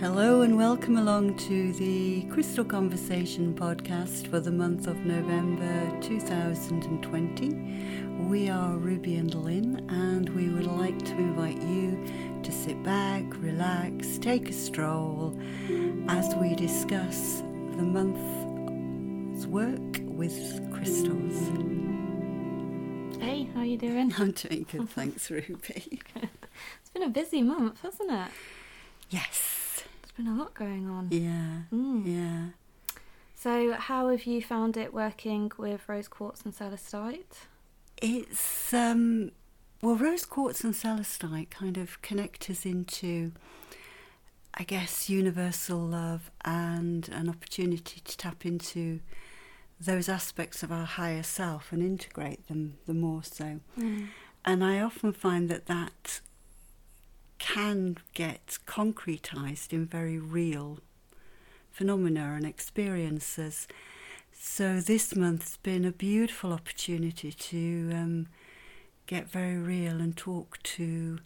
Hello and welcome along to the Crystal Conversation podcast for the month of November 2020. We are Ruby and Lynne, and we would like to invite you to sit back, relax, take a stroll as we discuss the month's work with crystals. Hey, how are you doing? I'm doing good, thanks, Ruby. It's been a busy month, hasn't it? Yes. Been a lot going on. Yeah. Mm. Yeah. So, how have you found it working with rose quartz and celestite? It's um well rose quartz and celestite kind of connect us into I guess universal love and an opportunity to tap into those aspects of our higher self and integrate them the more so. Mm. And I often find that that can get concretized in very real phenomena and experiences. So this month's been a beautiful opportunity to um, get very real and talk to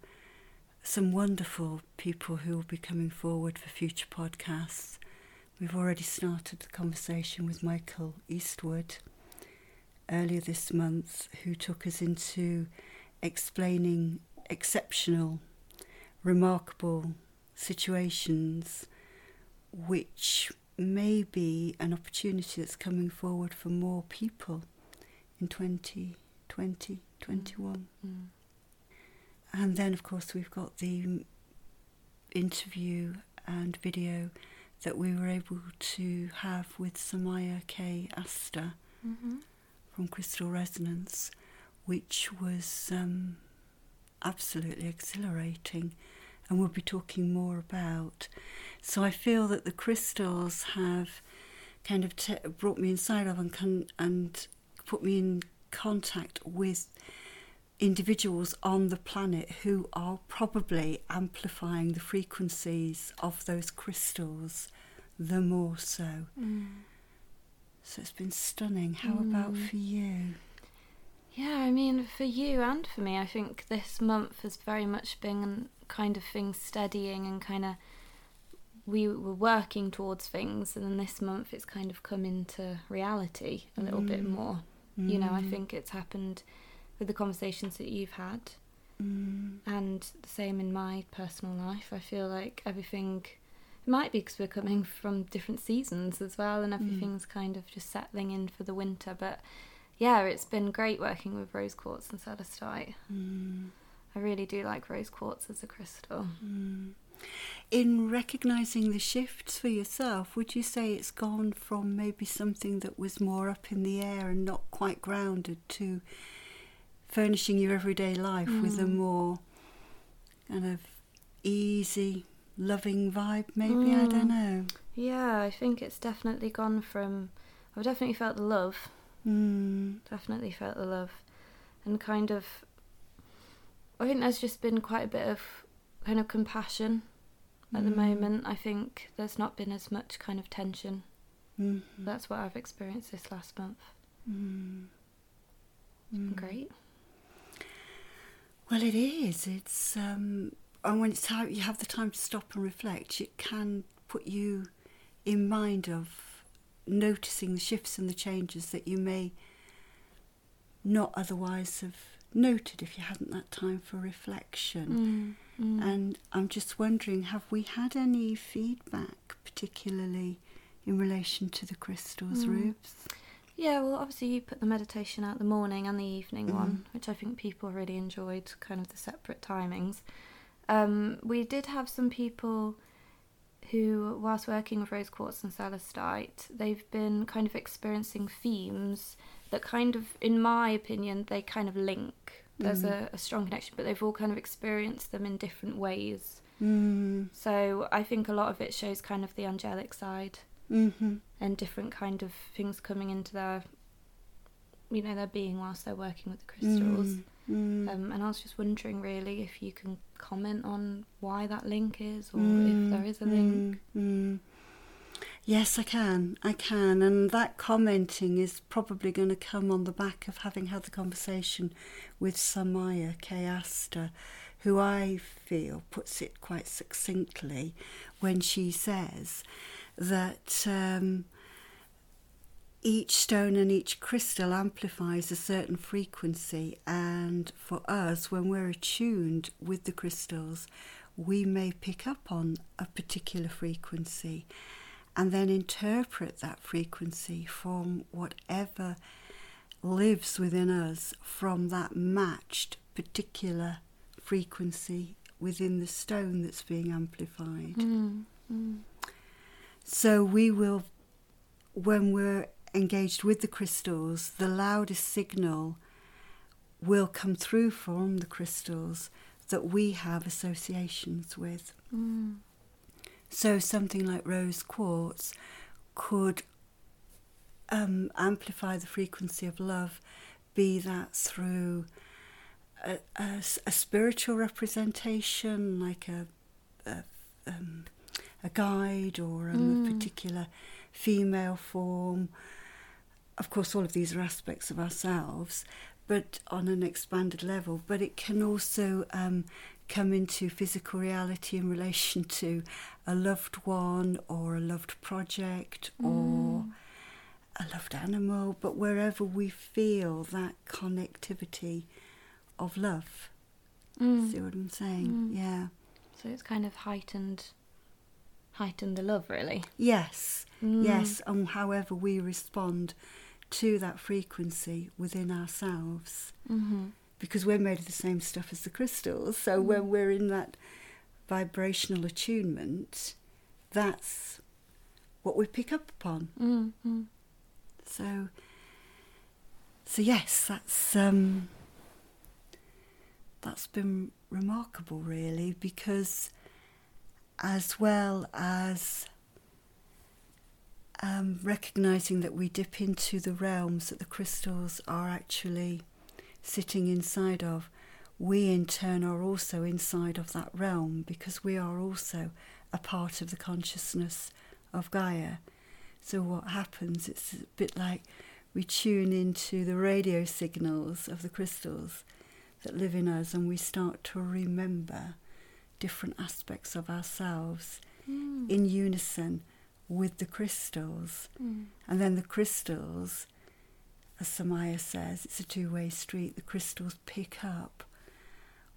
some wonderful people who will be coming forward for future podcasts. We've already started the conversation with Michael Eastwood earlier this month, who took us into explaining exceptional, remarkable situations which may be an opportunity that's coming forward for more people in 2020, 21. Mm. And then, of course, we've got the interview and video that we were able to have with Samaya K. Astor Mm-hmm. from Crystal Resonance, which was um, absolutely exhilarating and we'll be talking more about. So I feel that the crystals have kind of te- brought me inside of and, con- and put me in contact with individuals on the planet who are probably amplifying the frequencies of those crystals the more so. Mm. So it's been stunning. How about Mm. for you? Yeah, I mean, for you and for me, I think this month has very much been kind of things steadying and kind of we were working towards things, and then this month it's kind of come into reality a little bit Mm. more. You know, I Mm. think it's happened with the conversations that you've had, Mm. and the same in my personal life. I feel like everything. It might be because we're coming from different seasons as well, and everything's kind of just settling in for the winter. But yeah, it's been great working with rose quartz and celestite. Mm. I really do like rose quartz as a crystal. Mm. In recognizing the shifts for yourself, would you say it's gone from maybe something that was more up in the air and not quite grounded to furnishing your everyday life with a Mm. more kind of easy, loving vibe, maybe? I don't Mm. know. Yeah, I think it's definitely gone from. I've definitely felt the love. Mm. Definitely felt the love, and kind of. I think there's just been quite a bit of kind of compassion at the Mm. moment. I think there's not been as much kind of tension. Mhm. That's what I've experienced this last month. Mm. It's been Mm. great. Well, it is. It's um, and when it's time you have the time to stop and reflect, it can put you in mind of noticing the shifts and the changes that you may not otherwise have noted if you hadn't that time for reflection. Mm, mm. And I'm just wondering, have we had any feedback, particularly in relation to the crystals, Mm. Rubes? Yeah, well, obviously you put the meditation out the morning and the evening Mhm. one, which I think people really enjoyed, kind of the separate timings. Um, we did have some people who, whilst working with rose quartz and celestite, they've been kind of experiencing themes that kind of, in my opinion, they kind of link. There's Mhm. a, a strong connection, but they've all kind of experienced them in different ways. Mm. So I think a lot of it shows kind of the angelic side Mm-hmm. and different kind of things coming into their you know their being whilst they're working with the crystals Mm. Um, and i was just wondering really if you can comment on why that link is or Mm, if there is a link mm, mm. Yes, I can. I can. And that commenting is probably going to come on the back of having had the conversation with Samaya K. Asta, who I feel puts it quite succinctly when she says that um, each stone and each crystal amplifies a certain frequency, and for us, when we're attuned with the crystals, we may pick up on a particular frequency and then interpret that frequency from whatever lives within us from that matched particular frequency within the stone that's being amplified. Mm, mm. So we will, when we're engaged with the crystals, the loudest signal will come through from the crystals that we have associations with. Mm. So something like rose quartz could um, amplify the frequency of love, be that through a, a, a spiritual representation, like a a, um, a guide or um, Mm. a particular female form. Of course, all of these are aspects of ourselves, but on an expanded level. But it can also um, come into physical reality in relation to a loved one or a loved project or a loved animal, but wherever we feel that connectivity of love. Mm. See what I'm saying? Mm. Yeah. So it's kind of heightened, heightened the love, really. Yes. Mm. Yes. And however we respond to that frequency within ourselves. Mm-hmm. because we're made of the same stuff as the crystals. So Mm. when we're in that vibrational attunement, that's what we pick up upon. Mm-hmm. So, so yes, that's um, that's been remarkable, really, because as well as um, recognizing that we dip into the realms that the crystals are actually sitting inside of, we in turn are also inside of that realm because we are also a part of the consciousness of Gaia. So what happens? It's a bit like we tune into the radio signals of the crystals that live in us and we start to remember different aspects of ourselves Mm. in unison with the crystals. Mm. And then the crystals, as Samaya says, it's a two way street. The crystals pick up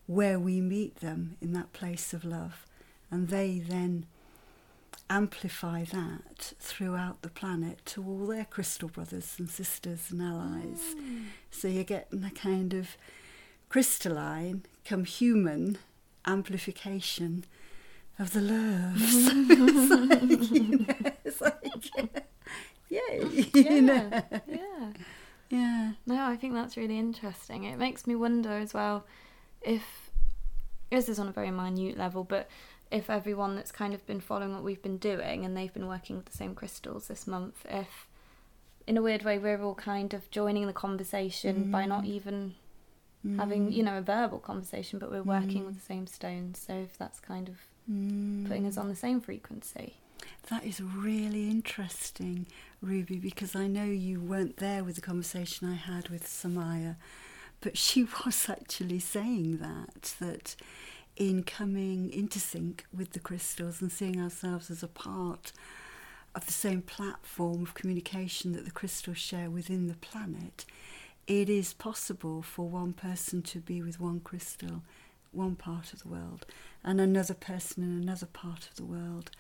where we meet them in that place of love, and they then amplify that throughout the planet to all their crystal brothers and sisters and allies. Mm. So you're getting a kind of crystalline, come human amplification of the love. So it's like, you know, it's like, yay, you know. Yeah, yeah. Yeah. No, I think that's really interesting. It makes me wonder as well if this is on a very minute level, but if everyone that's kind of been following what we've been doing and they've been working with the same crystals this month, if in a weird way we're all kind of joining the conversation by not Mm. even having, you Mm. know, a verbal conversation, but we're working Mm. with the same stones. So if that's kind of Mm. putting us on the same frequency. That is really interesting, Ruby, because I know you weren't there with the conversation I had with Samaya, but she was actually saying that, that in coming into sync with the crystals and seeing ourselves as a part of the same platform of communication that the crystals share within the planet, it is possible for one person to be with one crystal, one part of the world, and another person in another part of the world,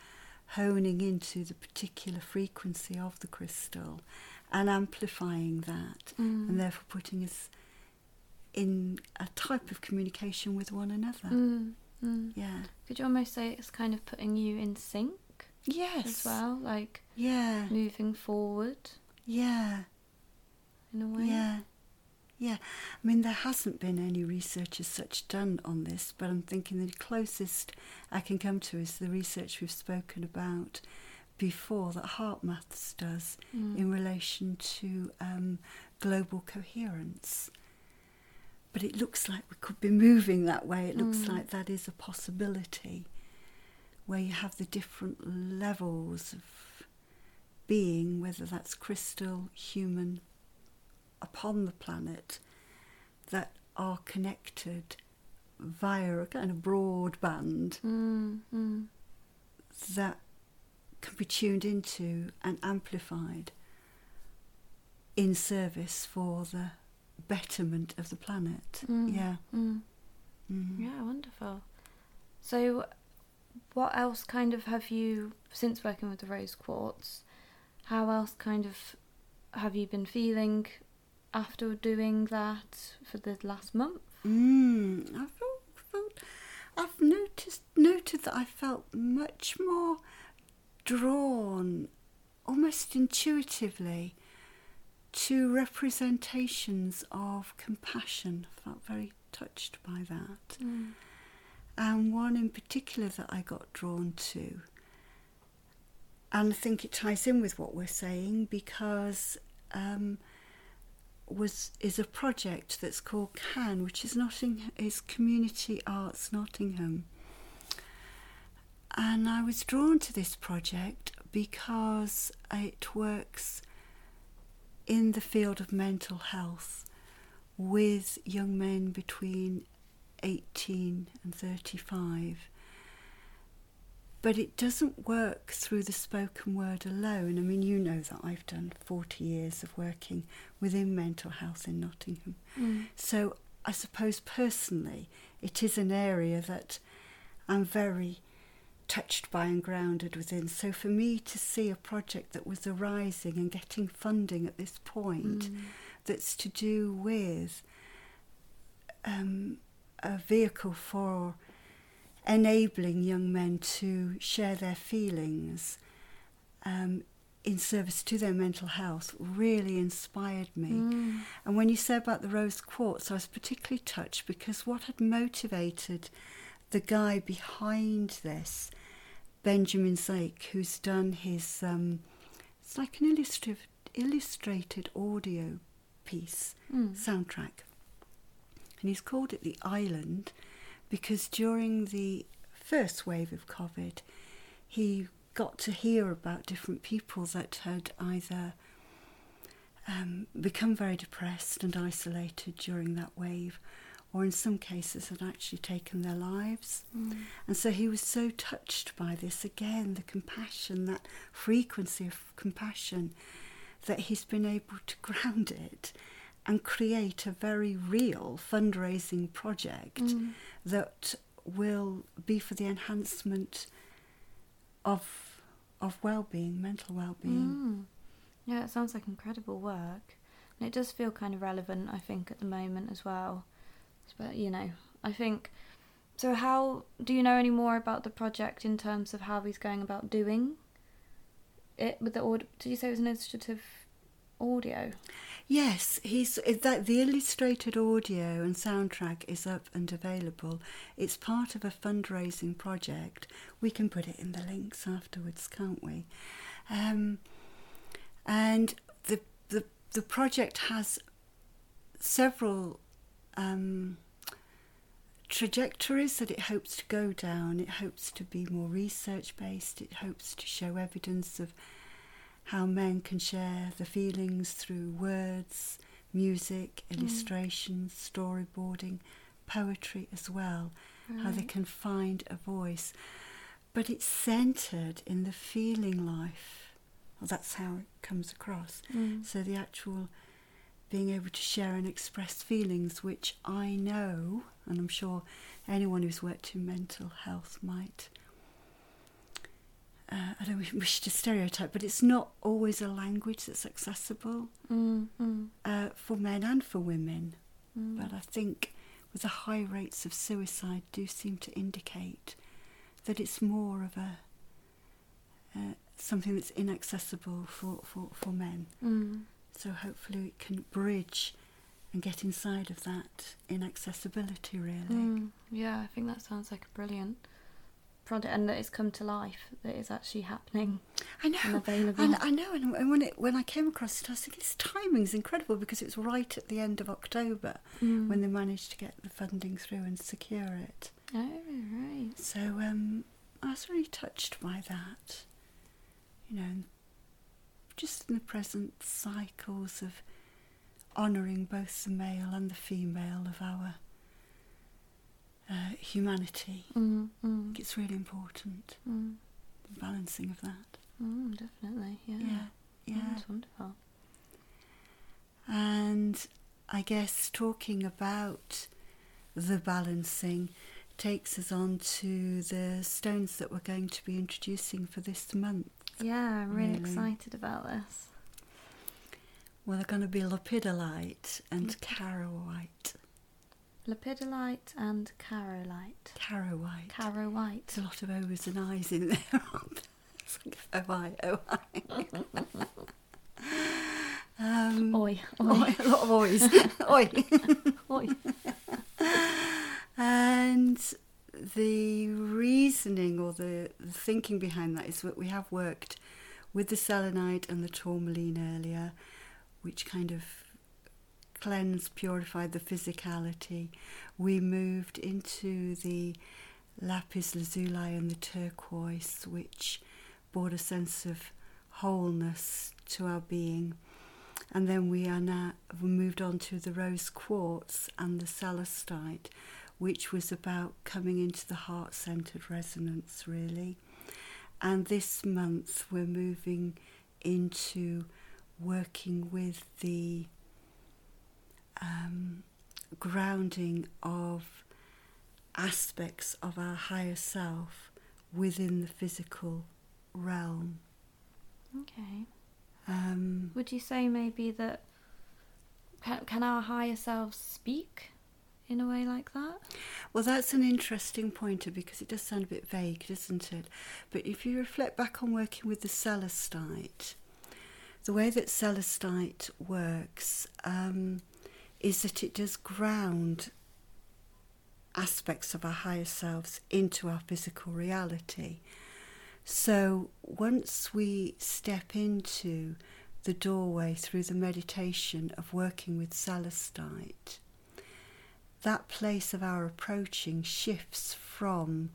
honing into the particular frequency of the crystal and amplifying that, Mm. and therefore putting us in a type of communication with one another. Mm, mm. Yeah. Could you almost say it's kind of putting you in sync Yes. as well, like Yeah. moving forward Yeah. in a way? Yeah. Yeah. I mean, there hasn't been any research as such done on this, but I'm thinking the closest I can come to is the research we've spoken about before that Heart Maths does Mm. in relation to um, global coherence. But it looks like we could be moving that way. It looks Mm. like that is a possibility where you have the different levels of being, whether that's crystal, human, upon the planet, that are connected via a kind of broadband Mm, mm, that can be tuned into and amplified in service for the betterment of the planet. Mm. Yeah. mm. Mm. Yeah, wonderful. So, what else kind of have you, since working with the rose quartz, how else kind of have you been feeling after doing that for the last month? Mm, I felt, felt, I've noticed noted that I felt much more drawn, almost intuitively, to representations of compassion. I felt very touched by that. Mm. and one in particular that I got drawn to. And I think it ties in with what we're saying because um, was is a project that's called CAN, which is Notting is Community Arts Nottingham. And I was drawn to this project because it works in the field of mental health with young men between 18 and 35. But it doesn't work through the spoken word alone. I mean, you know that I've done 40 years of working within mental health in Nottingham. Mm. So I suppose personally, it is an area that I'm very touched by and grounded within. So for me to see a project that was arising and getting funding at this point Mm. that's to do with um, a vehicle for enabling young men to share their feelings um, in service to their mental health really inspired me. Mm. And when you said about the rose quartz, I was particularly touched because what had motivated the guy behind this, Benjamin Zake, who's done his, um, it's like an illustrative, illustrated audio piece, Mm. soundtrack. And he's called it The Island because during the first wave of COVID, he got to hear about different people that had either um, become very depressed and isolated during that wave, or in some cases had actually taken their lives. Mm. And so he was so touched by this again, the compassion, that frequency of compassion, that he's been able to ground it and create a very real fundraising project Mm. that will be for the enhancement of of well-being, mental well-being. Mm. Yeah, it sounds like incredible work. And it does feel kind of relevant, I think, at the moment as well. But, you know, I think. So, how do you know any more about the project in terms of how he's going about doing it with the audio? Did you say it was an illustrative audio? Yes, he's that the illustrated audio and soundtrack is up and available. It's part of a fundraising project. We can put it in the links afterwards, can't we? Um, and the the the project has several um, trajectories that it hopes to go down. It hopes to be more research based. It hopes to show evidence of how men can share the feelings through words, music, illustrations, storyboarding, poetry as well, how they can find a voice. But it's centered in the feeling life. Well, that's how it comes across. Mm. So the actual being able to share and express feelings, which I know, and I'm sure anyone who's worked in mental health might. Uh, I don't wish to stereotype, but it's not always a language that's accessible Mm. Mm. uh, for men and for women. Mm. But I think with the high rates of suicide do seem to indicate that it's more of a uh, something that's inaccessible for, for, for men. Mm. So hopefully it can bridge and get inside of that inaccessibility really. Mm. Yeah, I think that sounds like a brilliant project, and that it's come to life. That it's actually happening I know. and I know, and and when it when I came across it, I was thinking this timing's incredible because it was right at the end of October Mm. when they managed to get the funding through and secure it. Oh right. So um, I was really touched by that. You know, just in the present cycles of honouring both the male and the female of our uh, humanity. Mm, mm. It's really important, mm, the balancing of that. mm, definitely. Yeah. Yeah, yeah. That's wonderful. And I guess talking about the balancing takes us on to the stones that we're going to be introducing for this month. Yeah, I'm really, Really. excited about this. Well, they're going to be lepidolite and charoite. Lepidolite and carolite. Charoite. Caro white. There's a lot of O's and I's in there. aren't there? It's like O-I, O-I. um, Oi, oi, oi, a lot of O's. oi. oi. And the reasoning or the, the thinking behind that is that we have worked with the selenite and the tourmaline earlier, which kind of cleansed, purified the physicality. We moved into the lapis lazuli and the turquoise, which brought a sense of wholeness to our being. And then we are now we moved on to the rose quartz and the celestite, which was about coming into the heart centered resonance, really. And this month we're moving into working with the um, grounding of aspects of our higher self within the physical realm. Okay. Um, Would you say maybe that can, can our higher selves speak in a way like that? Well, that's an interesting pointer because it does sound a bit vague, doesn't it? But if you reflect back on working with the celestite, the way that celestite works um, is that it does ground aspects of our higher selves into our physical reality. So once we step into the doorway through the meditation of working with celestite, that place of our approaching shifts from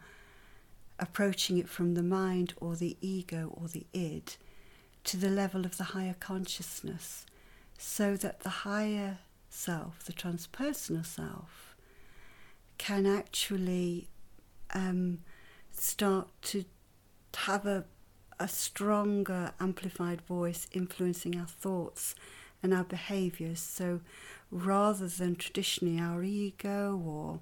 approaching it from the mind or the ego or the id to the level of the higher consciousness, so that the higher self, the transpersonal self, can actually um, start to have a, a stronger amplified voice influencing our thoughts and our behaviours. So rather than traditionally our ego or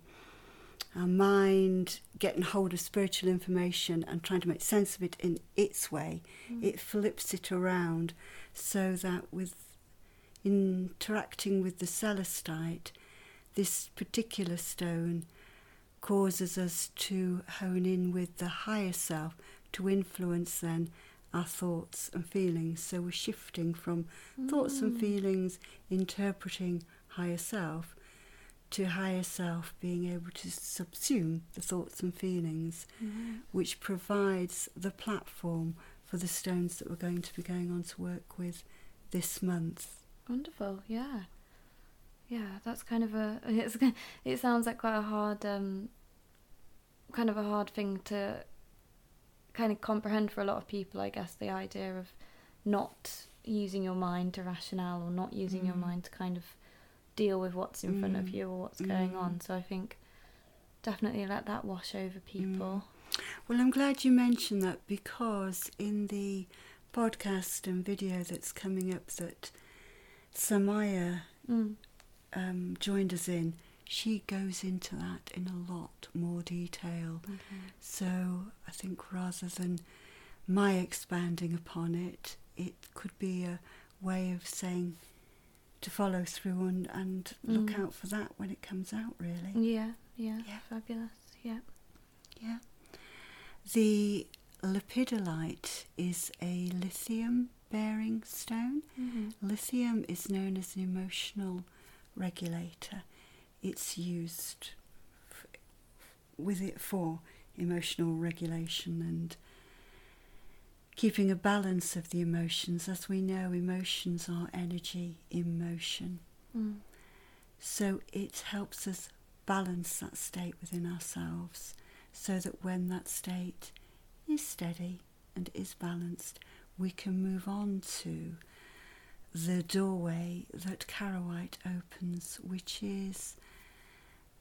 our mind getting hold of spiritual information and trying to make sense of it in its way, it flips it around so that with interacting with the celestite, this particular stone causes us to hone in with the higher self to influence then our thoughts and feelings. So we're shifting from thoughts and mm. feelings, interpreting higher self, to higher self being able to subsume the thoughts and feelings, mm-hmm. which provides the platform for the stones that we're going to be going on to work with this month. Wonderful, yeah. Yeah, that's kind of a it's it sounds like quite a hard um kind of a hard thing to kind of comprehend for a lot of people, I guess, the idea of not using your mind to rationale or not using your Mm. mind to kind of deal with what's in front of Mm. you or what's going Mm. on. So I think definitely let that wash over people. Well, I'm glad you mentioned that because in the podcast and video that's coming up that Samaya Mm. um, joined us in, she goes into that in a lot more detail. Okay. So I think rather than my expanding upon it, it could be a way of saying to follow through and, and look Mm. out for that when it comes out, really. Yeah, yeah, Yeah. fabulous. Yeah. Yeah. The lepidolite is a lithium bearing stone. Mm-hmm. Lithium is known as an emotional regulator. It's used f- with it for emotional regulation and keeping a balance of the emotions. As we know, emotions are energy in motion. Mm. So it helps us balance that state within ourselves so that when that state is steady and is balanced, we can move on to the doorway that Charoite opens, which is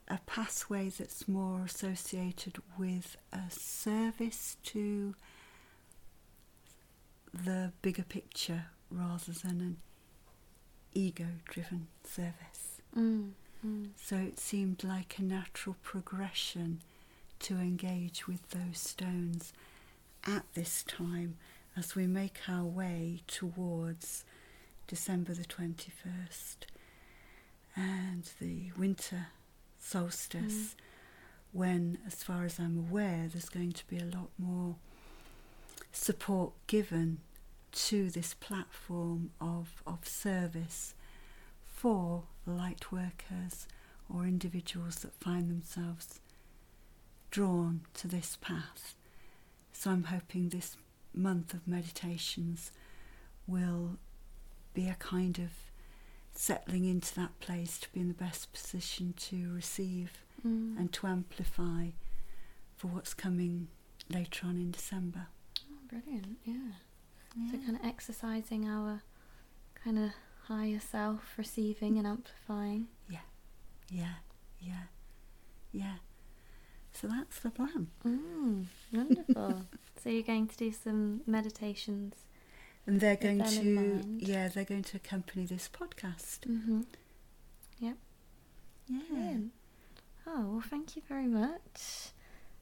a pathway that's more associated with a service to the bigger picture rather than an ego driven service. Mm. Mm. So it seemed like a natural progression to engage with those stones at this time as we make our way towards December the 21st and the winter solstice, mm. when, as far as I'm aware, there's going to be a lot more support given to this platform of, of service for light workers or individuals that find themselves drawn to this path. So I'm hoping this month of meditations will be a kind of settling into that place to be in the best position to receive Mm. and to amplify for what's coming later on in December. Oh, brilliant, yeah. So kind of exercising our kind of higher self, receiving and amplifying. Yeah, yeah, yeah, yeah. So that's the plan. Mm, wonderful. so you're going to do some meditations. And they're going to, yeah, they're going to accompany this podcast. Mm-hmm. Yep. Yeah. Brilliant. Oh well, thank you very much.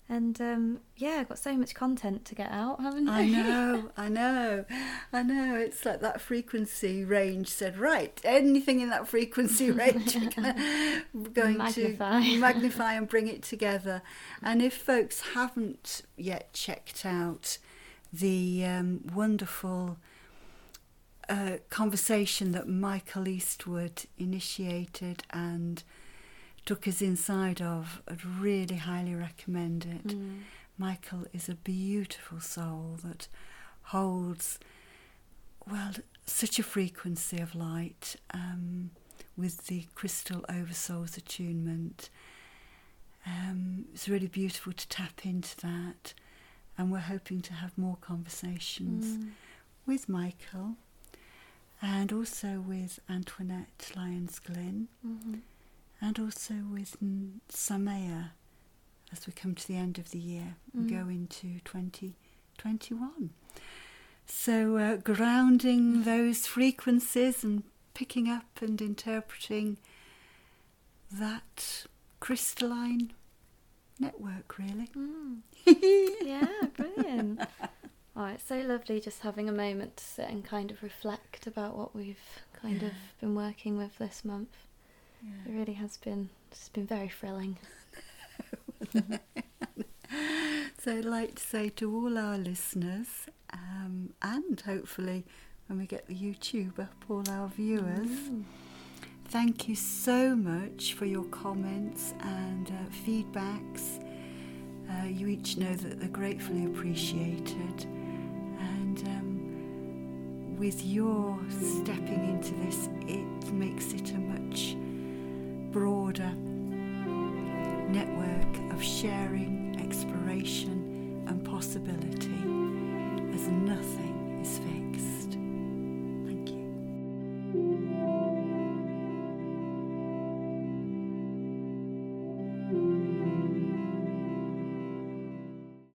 And um, yeah, I've got so much content to get out, haven't I? I know, I know, I know. It's like that frequency range said, right, anything in that frequency range, we're gonna- Magnify. to magnify and bring it together. And if folks haven't yet checked out the um, wonderful uh, conversation that Michael Eastwood initiated and took us inside of, I'd really highly recommend it. Mm. Michael is a beautiful soul that holds, well, such a frequency of light um, with the crystal oversouls attunement. Um, it's really beautiful to tap into that, and we're hoping to have more conversations Mm. with Michael and also with Antoinette Lyons Glynn Mhm. And also with Samaya as we come to the end of the year and Mm. go into 2021. So, uh, grounding those frequencies and picking up and interpreting that crystalline network, really. Mm. yeah, brilliant. Oh, it's so lovely just having a moment to sit and kind of reflect about what we've kind of been working with this month. It really has been it's been very thrilling. So I'd like to say to all our listeners, um, and hopefully when we get the YouTube up, all our viewers, Mm. thank you so much for your comments and uh, feedbacks. Uh, you each know that they're gratefully appreciated, and um, with your stepping into this, it makes it a much broader network of sharing, exploration, and possibility as nothing is fixed.